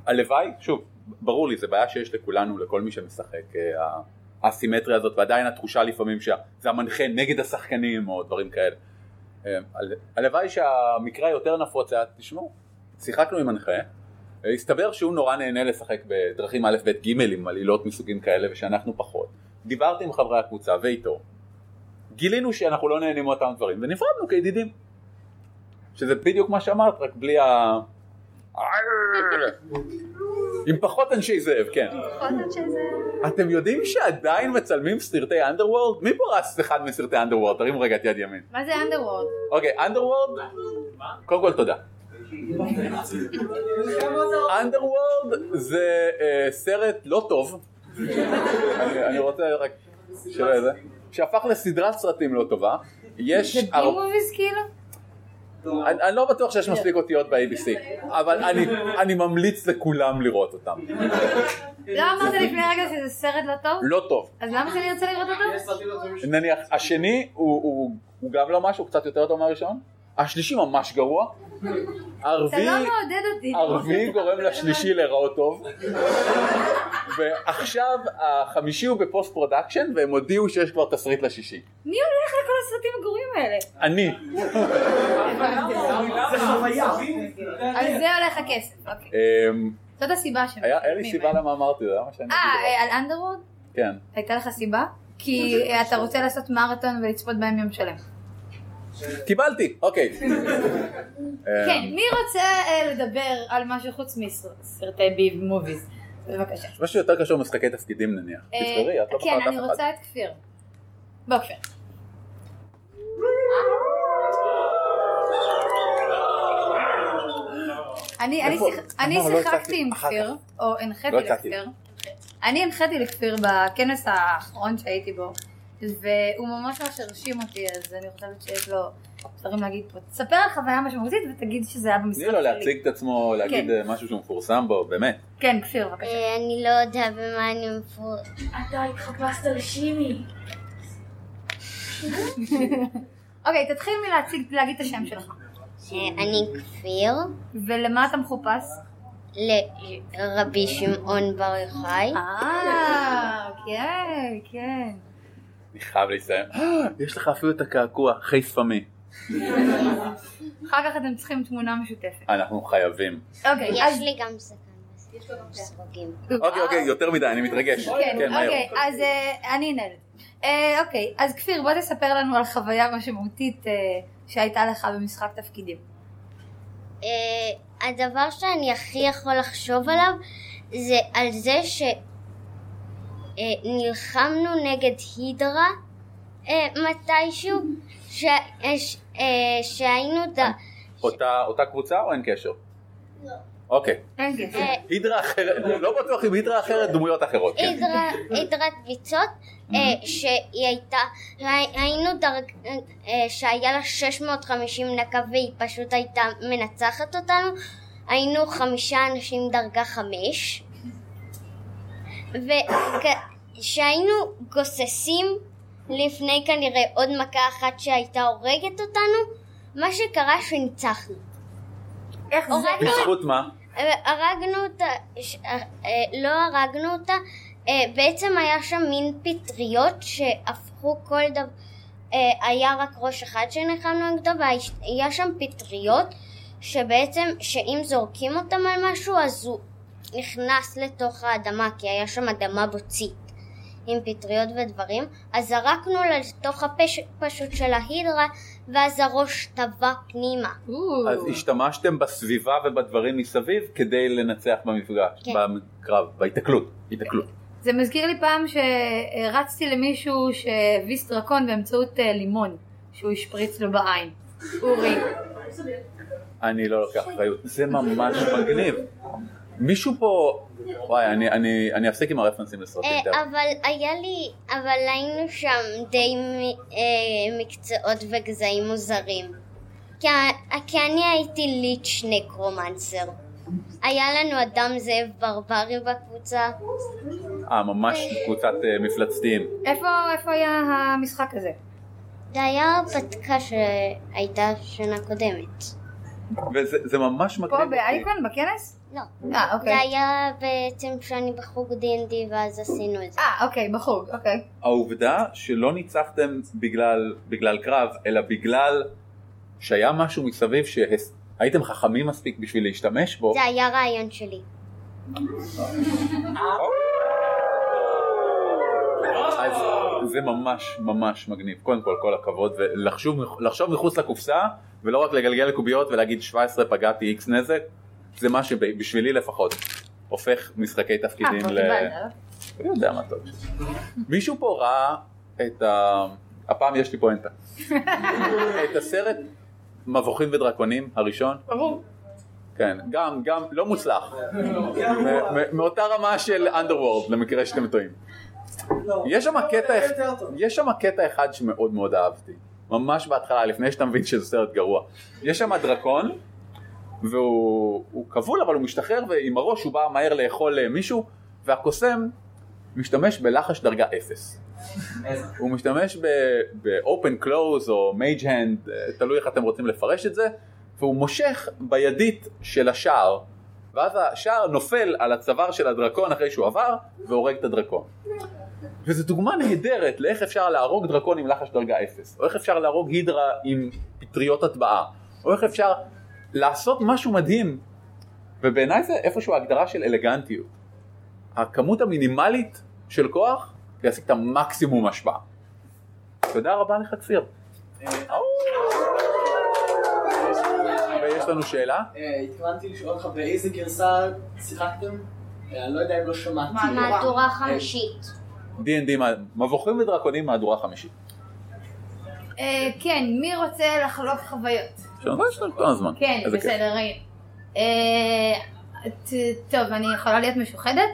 הלוואי, שוב, ברור לי, זה בעיה שיש לכולנו, לכל מי שמשחק, אה, האסימטריה הזאת, ועדיין התחושה לפעמים שזה המנחה נגד השחקנים או דברים כאלה. אה, הל- הלוואי שהמקרה היותר נפוץ היה, תשמעו, שיחקנו עם מנחה, אה, הסתבר שהוא נורא נהנה לשחק בדרכים א', ב', ג' עם עלילות מסוגים כאלה ושאנחנו פחות. דיברתי עם חברי הקבוצה ואיתו, גילינו שאנחנו לא נהנים מאותם דברים ונפרדנו כידידים. שזה בדיוק מה שאמרת, רק בלי ה... עם פחות אנשי זאב, כן. יכול להיות שזה... אתם יודעים שעדיין מצלמים סרטי Underworld? מי פה ראה אחד מסרטי Underworld? תרימו רגע את יד ימין. מה זה Underworld? אוקיי, Underworld? קודם כל תודה. Underworld זה אה, סרט לא טוב. אני- רוצה רק שלא יהיה זה. שהפך לסדרת סרטים לא טובה. יש... זה בי מוביז כאילו? אני, אני לא בטוח שיש מספיק אותיות ב-ABC, אבל אני, אני ממליץ לכולם לראות אותם. לא אמרת לפני רגע שזה סרט לא טוב? לא טוב. אז למה שאני ארצה לראות אותו? נניח, השני הוא, הוא, הוא גם לא משהו, קצת יותר טוב מהראשון. השלישי ממש גרוע. הרביעי, לא. הרביעי גורם לשלישי להיראות טוב. ועכשיו החמישי הוא ב post production והם הודיעו שיש כבר תסריט לשישי. מי הולך לכל הסרטים הגרועים האלה? אני. על זה הולך הכסף. אוקיי. אמ, זאת הסיבה שהם היה לי סיבה. למה אמרתי, זה היה מה שאני אגיד. אה, על Underworld? כן. הייתה לך סיבה? כי אה, אתה רוצה לעשות מרתון ולצפות בהם יום שלם. קיבלתי, אוקיי. כן, אמ, מי רוצה אה, לדבר על משהו חוץ מסרטי בי מוביז? בבקשה. משהו יותר קשור למשחקי תפקידים נניח. אה, את לא כן, בחרת אני אף אחד. רוצה את כפיר. בוא כפיר. אני אמר, לא שיחקתי. עם כפיר, או הנחיתי לא. לכפיר. אני הנחיתי לכפיר בכנס האחרון שהייתי בו, והוא ממש ממש הרשים אותי, אז אני חושבת שיש לו דברים להגיד פה. תספר על חוויה משמעותית ותגיד שזה היה במשחק תני לו להציג את עצמו, להגיד כן. משהו שהוא מפורסם בו, באמת. כן, כפיר, בבקשה. אה, אני לא יודע במה אני מפור... אתה התחפשת לשימי. אוקיי, תתחיל מלהציג, להגיד את השם שלך. אני כפיר ולמה אתה מחופש? לרבי שמעון בר יוחאי. אה, אוקיי, כן. אני חייב להסתיים. [gasps] יש לך אפילו את הקעקוע, חי ספמי. אחר כך אתם צריכים תמונה משותפת. אנחנו חייבים. אוקיי, יש. לי גם. סרוגים. אוקיי, אוקיי, יותר מדי, אני מתרגש. כן, מהר. אוקיי, אז אה, אני זה. אה, אוקיי, אז כפיר, בוא תספר לנו על חוויה משמעותית אה, שהייתה לך במשחק תפקידים. הדבר שאני הכי יכול לחשוב עליו זה על זה שנלחמנו נגד הידרה אה, מתישהו, ש- אה, ש- אה, שהיינו ד... אותה אותה קבוצה או אין קשר? אוקיי. אין קשר. אה, הידרה אחרת, לא בטוח אם הידרה אחרת, דמויות אחרות. כן. הידרת ביצות, אה, שהיא הייתה, היינו דרג, אה, שהיה לה 650 נקה והיא פשוט הייתה מנצחת אותנו, היינו חמישה אנשים דרגה חמש, וכשהיינו גוססים לפני כנראה עוד מכה אחת שהייתה הורגת אותנו, מה שקרה שניצחנו. איך זה? בזכות מה? הרגנו אותה, אה, אה, לא הרגנו אותה, אה, בעצם היה שם מין פטריות שהפכו כל דבר, אה, היה רק ראש אחד שנלחמנו נגדו והיה שם פטריות שבעצם שאם זורקים אותם על משהו אז הוא נכנס לתוך האדמה כי היה שם אדמה בוצית עם פטריות ודברים אז זרקנו לתוך הפה פשוט של ההידרה ואז הראש טבע פנימה אז השתמשתם בסביבה ובדברים מסביב כדי לנצח במפגש, כן. בקרב, בהיתקלות. היתקלות. זה מזכיר לי פעם שהרצתי למישהו שהביס דרקון באמצעות אה, לימון, שהוא השפריץ לו בעין. אורי. אני לא לוקח אחריות. זה ממש מגניב. מישהו פה... וואי, אני- אני אני אפסיק עם הרפרנסים לסרטים. אה. אבל היה לי, אבל היינו שם די מ- אה, מקצועות וגזעים מוזרים. כי כי אני הייתי ליץ' נקרומנסר. היה לנו אדם זאב ברברי בקבוצה. אה, ממש קבוצת אה, מפלצתיים. איפה איפה היה המשחק הזה? זה היה הרפתקה שהייתה שנה קודמת. וזה זה ממש מגניב. פה. באייקון? בכנס? לא. אה, זה אוקיי. היה בעצם כשאני בחוג D&D ואז עשינו את זה. אה, אוקיי, בחוג, אוקיי. העובדה שלא ניצחתם בגלל, בגלל קרב, אלא בגלל שהיה משהו מסביב שהייתם חכמים מספיק בשביל להשתמש בו, זה היה רעיון שלי. אז זה ממש ממש מגניב. קודם כל, כל הכבוד, ולחשוב לחשוב מחוץ לקופסה, ולא רק לגלגל לקוביות ולהגיד 17 פגעתי איקס נזק, זה מה שבשבילי לפחות הופך משחקי אה, תפקידים כבר ל... קיבלת. אני יודע מה טוב. מישהו פה ראה את ה... הפעם יש לי פואנטה. [laughs] את הסרט מבוכים ודרקונים הראשון? ברור. כן, גם, גם לא מוצלח. מ- מאותה רמה של underworld למקרה שאתם טועים. קטע, יש שם קטע אחד שמאוד מאוד אהבתי. ממש בהתחלה, לפני שאתה מבין שזה סרט גרוע. יש שם דרקון, והוא הוא כבול אבל הוא משתחרר ועם הראש הוא בא מהר לאכול אה, מישהו, והקוסם משתמש בלחש דרגה אפס. הוא משתמש ב-open close או mage hand, אה, תלוי איך אתם רוצים לפרש את זה, והוא מושך בידית של השער, ואז השער נופל על הצוואר של הדרקון אחרי שהוא עבר, והורג את הדרקון. וזו דוגמה נהדרת לאיך אפשר להרוג דרקון עם לחש דרגה אפס, או איך אפשר להרוג הידרה עם פטריות הטבעה, או איך אפשר לעשות משהו מדהים, ובעיניי זה איפשהו ההגדרה של אלגנטיות. הכמות המינימלית של כוח, להשיג את המקסימום השפעה. תודה רבה לך כפיר. ויש לנו שאלה? אה, התכוונתי לשאול אותך באיזה גרסה שיחקתם? אה, אני לא יודע אם לא שמעתי. מהדורה חמישית. D&D, מה- מבוכים ודרקונים מהדורה חמישית. אה, כן, מי רוצה לחלוק חוויות? עכשיו, יש לנו כמה זמן. כן. בסדר. אה, טוב, אני יכולה להיות משוחדת?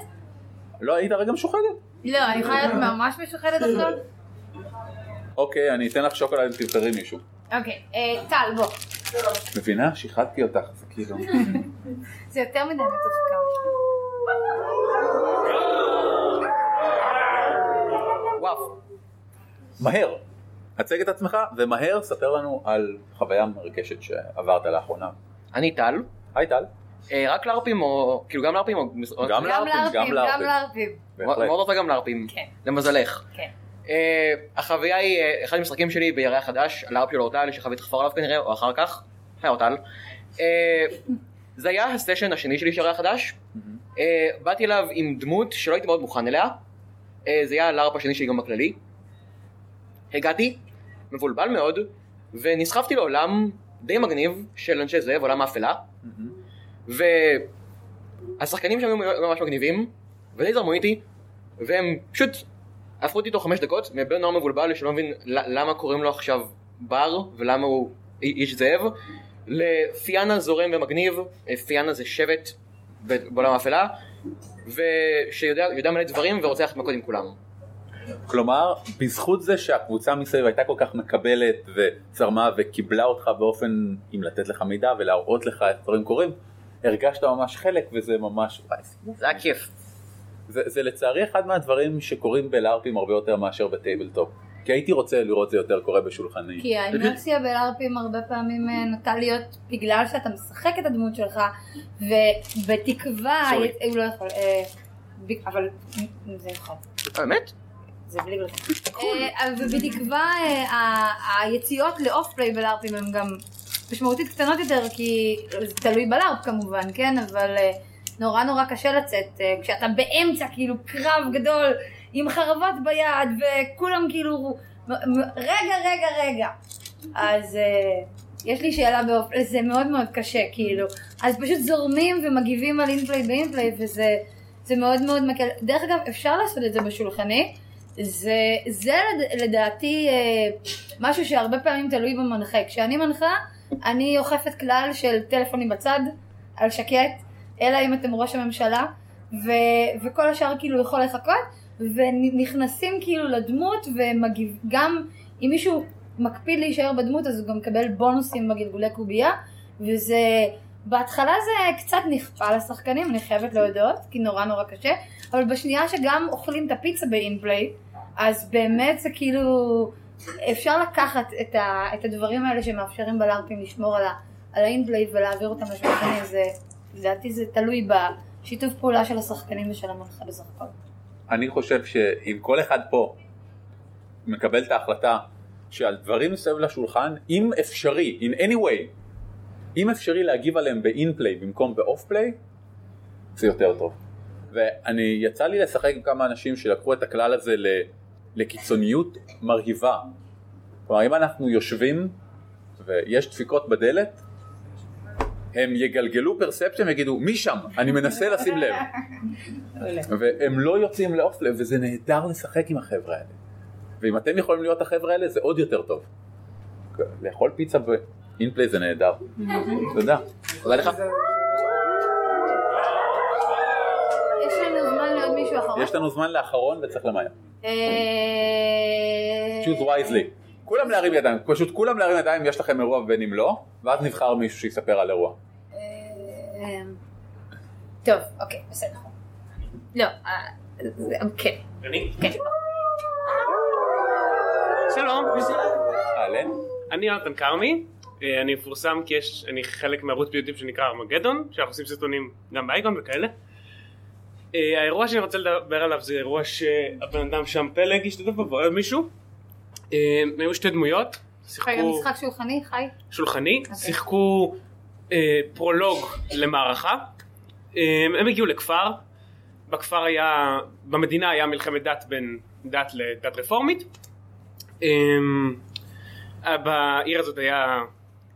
לא היית רגע משוחדת? לא, אני יכולה להיות ממש משוחדת עכשיו? אוקיי, אני אתן לך שוקולד אם תבחרי מישהו. אוקיי, אה, טל, בוא. מבינה? שיחדתי אותך, זה כאילו... [laughs] זה יותר מדי מתוחכם. וואו. מהר. הצג את עצמך, ומהר ספר לנו על חוויה מרגשת שעברת לאחרונה. אני טל. היי טל. אה, רק לארפים או... כאילו גם לארפים או... גם גם לארפים, גם לארפים. בהחלט. מאוד רוצה גם לארפים. כן. למזלך. כן. אה, החוויה היא אה, אחד המשחקים שלי בירח חדש, על הארפ של אורטל, שחווית לחפור עליו כנראה, או אחר כך. היי אורטל. אה, זה היה הסשן השני שלי של ירח חדש. אה, באתי אליו עם דמות שלא הייתי מאוד מוכן אליה. אה, זה היה הלארפ השני שלי גם בכללי. הגעתי, מבולבל מאוד, ונסחפתי לעולם די מגניב של אנשי זאב, עולם האפלה. והשחקנים שם היו ממש מגניבים, ודי זרמו איתי, והם פשוט הפכו אותי תוך חמש דקות מבן נוער מבולבל שלא מבין למה קוראים לו עכשיו בר ולמה הוא איש זאב לפיאנה זורם ומגניב, אה, פיאנה זה שבט בעולם האפלה ושיודע יודע מלא דברים ורוצה ללכת מכות עם כולם. כלומר, בזכות זה שהקבוצה מסביב הייתה כל כך מקבלת וזרמה וקיבלה אותך באופן, אם לתת לך מידע ולהראות לך איך דברים קורים, הרגשת ממש חלק וזה ממש... זה היה כיף. זה, זה לצערי אחד מהדברים שקורים בלארפים הרבה יותר מאשר ב tabletop. כי הייתי רוצה לראות זה יותר קורה בשולחני. כי האינרסיה בלארפים הרבה פעמים אה, נוטה להיות בגלל שאתה משחק את הדמות שלך ובתקווה, סורי. הוא לא יכול, אה, אבל זה יכול. באמת? זה בלי גלוטן. אה, ובתקווה אה, ה- היציאות לאוף פליי בלארפים הם גם משמעותית קטנות יותר כי זה תלוי בלארפ כמובן, כן? אבל אה, נורא נורא קשה לצאת אה, כשאתה באמצע כאילו קרב גדול עם חרבות ביד וכולם כאילו רגע רגע רגע אז אה, יש לי שאלה באופ... זה מאוד מאוד קשה כאילו אז פשוט זורמים ומגיבים על אינפליי באינפליי וזה זה מאוד מאוד מקל דרך אגב אפשר לעשות את זה בשולחני זה, זה לד- לדעתי אה, משהו שהרבה פעמים תלוי במנחה. כשאני מנחה אני אוכפת כלל של טלפונים בצד על שקט אלא אם אתם ראש הממשלה ו, וכל השאר כאילו יכול לחכות ונכנסים כאילו לדמות ומגיב גם אם מישהו מקפיד להישאר בדמות אז הוא גם מקבל בונוסים בגלגולי קובייה וזה בהתחלה זה קצת נכפה לשחקנים אני חייבת להודות כי נורא נורא קשה אבל בשנייה שגם אוכלים את הפיצה באינפליי אז באמת זה כאילו אפשר לקחת את, ה, את הדברים האלה שמאפשרים בלארפים לשמור על, על האינפליי ולהעביר אותם לשחקנים זה לדעתי זה תלוי בשיתוף פעולה של השחקנים ושל המנחה בסך. אני חושב שאם כל אחד פה מקבל את ההחלטה שעל דברים מסביב לשולחן, אם אפשרי, in any way, אם אפשרי להגיב עליהם באינפליי במקום באוף פליי, זה יותר טוב. ואני, יצא לי לשחק עם כמה אנשים שלקחו את הכלל הזה ל, לקיצוניות מרהיבה. כלומר, אם אנחנו יושבים ויש דפיקות בדלת, הם יגלגלו פרספציה ויגידו, מי שם? אני מנסה לשים לב. [laughs] והם לא יוצאים לאוף לב, וזה נהדר לשחק עם החבר'ה האלה. ואם אתם יכולים להיות החבר'ה האלה, זה עוד יותר טוב. לאכול פיצה באינפליי זה נהדר. [laughs] תודה. תודה לך. יש לנו זמן לעוד מישהו אחרון? יש לנו זמן לאחרון וצריך למהר. אה, choose wisely. כולם להרים ידיים, פשוט כולם להרים ידיים אם יש לכם אירוע ובין אם לא, ואז נבחר מישהו שיספר על אירוע. אה, טוב, אוקיי, בסדר. לא, אה, כן. אני? כן. שלום. אהלן. אני יונתן כרמי. אני מפורסם כי יש, אני חלק מערוץ ביוטיוב שנקרא ארמגדון, שאנחנו עושים סרטונים גם באייקון וכאלה. אה, האירוע שאני רוצה לדבר עליו זה אירוע שהבן אדם שם פלג השתתף בו ועוד מישהו. אה, היו שתי דמויות, רגע, שיחקו משחק שולחני, חי? שולחני, שיחקו אה, פרולוג למערכה. אה, הם הגיעו לכפר, בכפר היה, במדינה היה מלחמת דת בין דת לדת רפורמית. אה, בעיר הזאת היה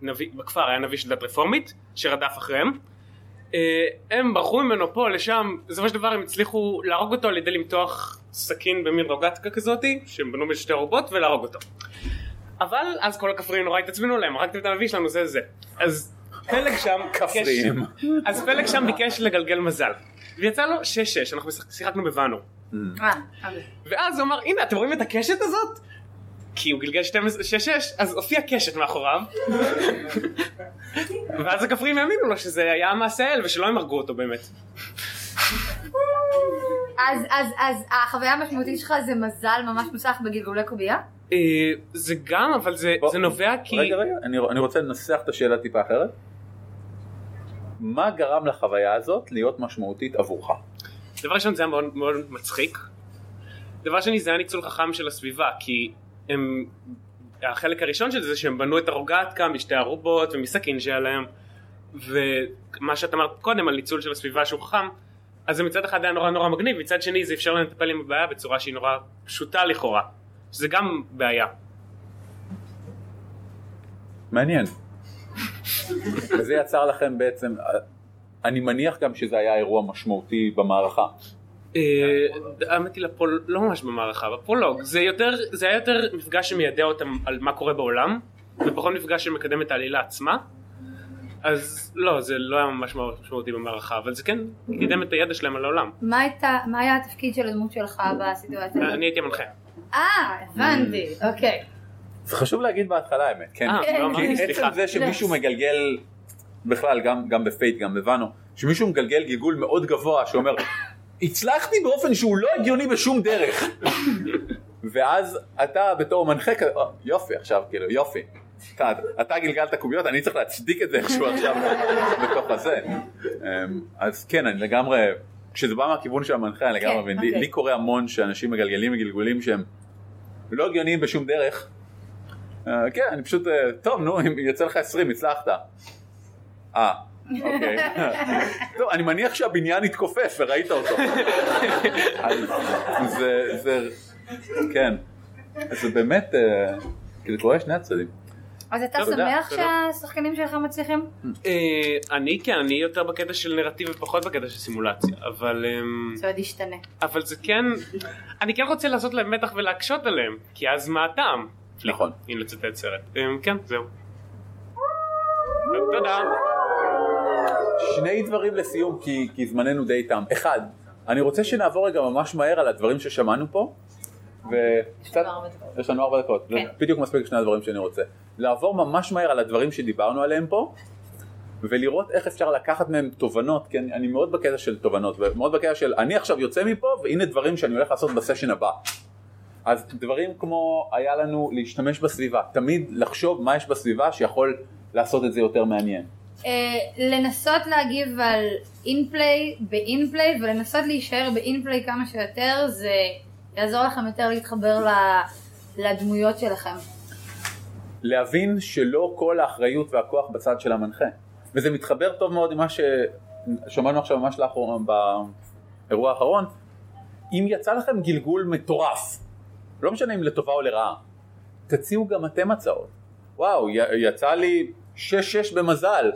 נביא, בכפר היה נביא של דת רפורמית שרדף אחריהם. אה, הם ברחו ממנו פה לשם, בסופו של דבר הם הצליחו להרוג אותו על ידי למתוח סכין במין רוגטקה כזאתי, שהם בנו בשתי רובות ולהרוג אותו. אבל אז כל הכפריים נורא התעצבנו להם, הרגתם את הנביא שלנו זה זה. אז פלג שם, כפריים. ביקש- אז פלג שם ביקש לגלגל מזל. ויצא לו 6-6, אנחנו שיחקנו בוואנו. אה, אוקיי. ואז הוא אמר, הנה, אתם רואים את הקשת הזאת? כי הוא גלגל 6-6, אז הופיע קשת מאחוריו. ואז הכפרים האמינו לו שזה היה מעשה אל ושלא הם הרגו אותו באמת. אז, אז, אז החוויה המשמעותית שלך זה מזל ממש מוסך בגלגולי קובייה? אה, זה גם, אבל זה זה נובע כי... רגע, רגע, אני, אני רוצה לנסח את השאלה טיפה אחרת. מה גרם לחוויה הזאת להיות משמעותית עבורך? דבר ראשון זה היה מאוד מאוד מצחיק. דבר שני זה היה ניצול חכם של הסביבה, כי הם... החלק הראשון של זה שהם בנו את הרוגטקה משתי ערובות ומסכין שהיה להם, ומה שאת אמרת קודם על ניצול של הסביבה שהוא חכם, אז זה מצד אחד היה נורא נורא מגניב, מצד שני זה אפשר להם לטפל עם הבעיה בצורה שהיא נורא פשוטה לכאורה, שזה גם בעיה. מעניין. וזה יצר לכם בעצם, אני מניח גם שזה היה אירוע משמעותי במערכה. אה, האמת היא לפול... לא ממש במערכה, בפרולוג, זה יותר, זה היה יותר מפגש שמיידע אותם על מה קורה בעולם, ופחות מפגש שמקדם את העלילה עצמה. אז לא, זה לא היה ממש משמעותי במערכה, אבל זה כן קידם את הידע שלהם על העולם. מה הייתה- מה היה התפקיד של הדמות שלך בסיטואציה הזאת? אני הייתי המנחה. אה, הבנתי, אוקיי. זה חשוב להגיד בהתחלה האמת, כן? אה, לא אמרתי, כי סליחה. עצם זה שמישהו מגלגל, בכלל גם, גם בפייט, גם בבאנו, שמישהו מגלגל גלגול מאוד גבוה שאומר, הצלחתי באופן שהוא לא הגיוני בשום דרך. ואז אתה בתור מנחה כזה, "אה, יופי עכשיו, כאילו, יופי. אתה, אתה גלגלת קוביות, אני צריך להצדיק את זה איכשהו עכשיו בתוך הזה. אמ, אז כן, אני לגמרי, כשזה בא מהכיוון של המנחה, אני לגמרי כן, מבין. לי- אוקיי. לי קורה המון שאנשים מגלגלים גלגולים שהם לא הגיוניים בשום דרך. אה, כן, אני פשוט, אה, טוב, נו, אם יצא לך 20, הצלחת. אה, אוקיי. טוב, [laughs] אני מניח שהבניין התכופף וראית אותו. אז [laughs] זה, זה, כן. אז זה באמת, אה, זה קורה לשני הצדדים. אז אתה שמח. שהשחקנים שלך מצליחים? אה, אני כן, אני יותר בקטע של נרטיב ופחות בקטע של סימולציה, אבל... אמ, זה עוד ישתנה. אבל זה כן, אני כן רוצה לעשות להם מתח ולהקשות עליהם, כי אז מה הטעם? נכון. אם לצטט סרט. אמ, כן, זהו. תודה. שני דברים לסיום, כי, כי זמננו די תם. אחד, אני רוצה שנעבור רגע ממש מהר על הדברים ששמענו פה, וקצת. יש לנו ארבע דקות, כן. בדיוק מספיק שני הדברים שאני רוצה. לעבור ממש מהר על הדברים שדיברנו עליהם פה, ולראות איך אפשר לקחת מהם תובנות, כי אני, אני מאוד בקטע של תובנות, ומאוד בקטע של אני עכשיו יוצא מפה, והנה דברים שאני הולך לעשות בסשן הבא. אז דברים כמו היה לנו להשתמש בסביבה, תמיד לחשוב מה יש בסביבה שיכול לעשות את זה יותר מעניין. אה, לנסות להגיב על אינפליי באינפליי ולנסות להישאר באינפליי כמה שיותר זה יעזור לכם יותר להתחבר ל- לדמויות שלכם. להבין שלא כל האחריות והכוח בצד של המנחה. וזה מתחבר טוב מאוד עם מה ששמענו עכשיו ממש לאחרונה באירוע האחרון. אם יצא לכם גלגול מטורף, לא משנה אם לטובה או לרעה, תציעו גם אתם הצעות. וואו, יצא לי 6-6 במזל.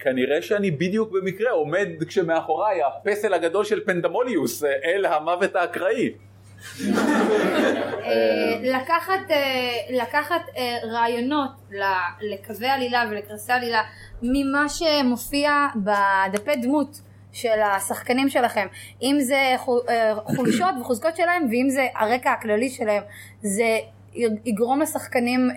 כנראה שאני בדיוק במקרה עומד כשמאחוריי הפסל הגדול של פנדמוליוס, אל המוות האקראי. אה, לקחת, אה, לקחת אה, רעיונות לקווי עלילה ולקרסי עלילה ממה שמופיע בדפי דמות של השחקנים שלכם אם זה חו- אה, חולשות וחוזקות שלהם ואם זה הרקע הכללי שלהם זה יגרום לשחקנים אה,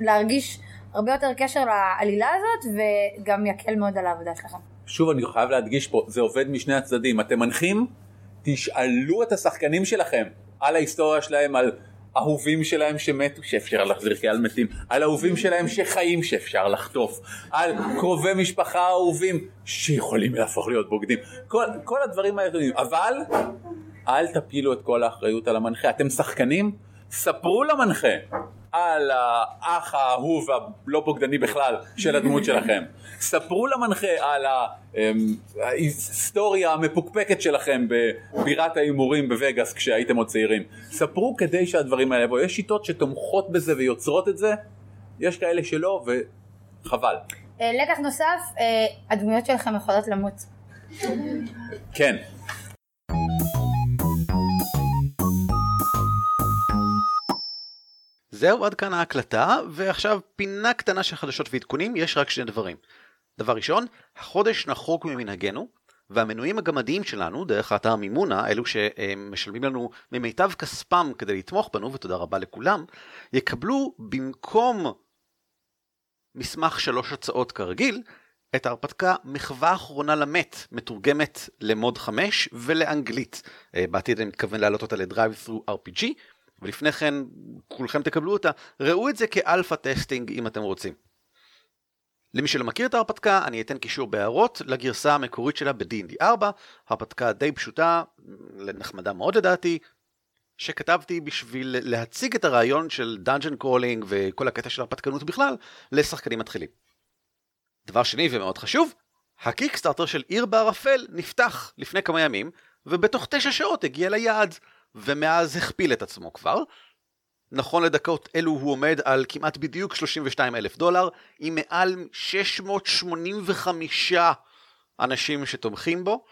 להרגיש הרבה יותר קשר לעלילה הזאת וגם יקל מאוד על העבודה שלכם. שוב אני חייב להדגיש פה, זה עובד משני הצדדים. אתם מנחים, תשאלו את השחקנים שלכם על ההיסטוריה שלהם, על אהובים שלהם שמתו, שאפשר להחזיר כעל מתים, על אהובים שלהם שחיים שאפשר לחטוף, על קרובי משפחה אהובים שיכולים להפוך להיות בוגדים. כל, כל הדברים האלה, אבל אל תפילו את כל האחריות על המנחה. אתם שחקנים? ספרו למנחה על האח האהוב הלא בוגדני בכלל של הדמות שלכם. ספרו למנחה על אמ, ההיסטוריה המפוקפקת שלכם בבירת ההימורים בווגאס כשהייתם עוד צעירים. ספרו כדי שהדברים האלה יבואו. יש שיטות שתומכות בזה ויוצרות את זה, יש כאלה שלא וחבל. אה, לקח נוסף, אה, הדמויות שלכם יכולות למות. כן. זהו, עד כאן ההקלטה, ועכשיו פינה קטנה של חדשות ועדכונים, יש רק שני דברים. דבר ראשון, החודש נחוג ממנהגנו, והמנויים הגמדיים שלנו, דרך האתר מימונה, אלו שמשלמים לנו ממיטב כספם כדי לתמוך בנו, ותודה רבה לכולם, יקבלו במקום מסמך שלוש הצעות כרגיל, את ההרפתקה מחווה אחרונה למת, מתורגמת למוד 5 ולאנגלית. אה, בעתיד אני מתכוון להעלות אותה ל DriveThru RPG, ולפני כן כולכם תקבלו אותה. ראו את זה כ alpha testing אם אתם רוצים. למי שלא מכיר את ההרפתקה, אני אתן קישור בהערות לגרסה המקורית שלה ב-D&D 4, הרפתקה די פשוטה, נחמדה מאוד לדעתי, שכתבתי בשביל להציג את הרעיון של dungeon crawling וכל הקטע של הרפתקנות בכלל לשחקנים מתחילים. דבר שני ומאוד חשוב, ה Kickstarter של עיר בערפל נפתח לפני כמה ימים, ובתוך תשע שעות הגיע ליעד, ומאז הכפיל את עצמו כבר. נכון לדקות אלו הוא עומד על כמעט בדיוק 32 אלף דולר, עם מעל 685 אנשים שתומכים בו.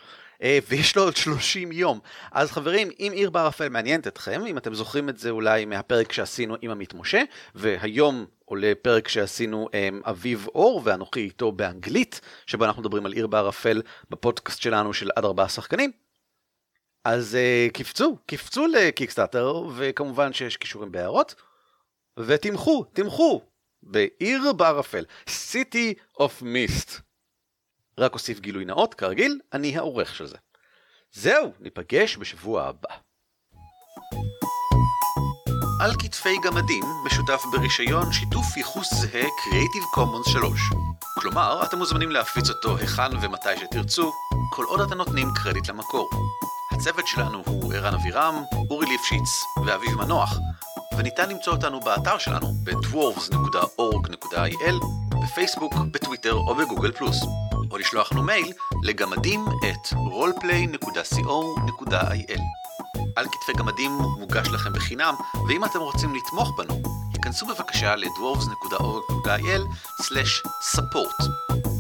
אה, ויש לו עוד 30 יום. אז חברים, אם עיר בערפל מעניינת אתכם, אם אתם זוכרים את זה אולי מהפרק שעשינו עם עמית משה, והיום עולה פרק שעשינו עם אביב אור ואנוכי איתו באנגלית, שבו אנחנו מדברים על עיר בערפל בפודקאסט שלנו של עד ארבעה שחקנים. אז uh, קפצו, קפצו לקיקסטאטר, וכמובן שיש קישורים בהערות, ותמכו, תמכו בעיר בערפל, City of Mist. רק אוסיף גילוי נאות, כרגיל, אני העורך של זה. זהו, ניפגש בשבוע הבא. על כתפי גמדים משותף ברישיון שיתוף ייחוס זהה Creative Commons 3. כלומר, אתם מוזמנים להפיץ אותו היכן ומתי שתרצו, כל עוד אתם נותנים קרדיט למקור. הצוות שלנו הוא ערן אבירם, אורי ליפשיץ ואביב מנוח, וניתן למצוא אותנו באתר שלנו ב-dwarves.org.il, בפייסבוק, בטוויטר או בגוגל פלוס. או לשלוח לנו מייל לגמדים את roleplay.co.il. על כתפי גמדים מוגש לכם בחינם, ואם אתם רוצים לתמוך בנו, היכנסו בבקשה ל-dwarves.org.il/support.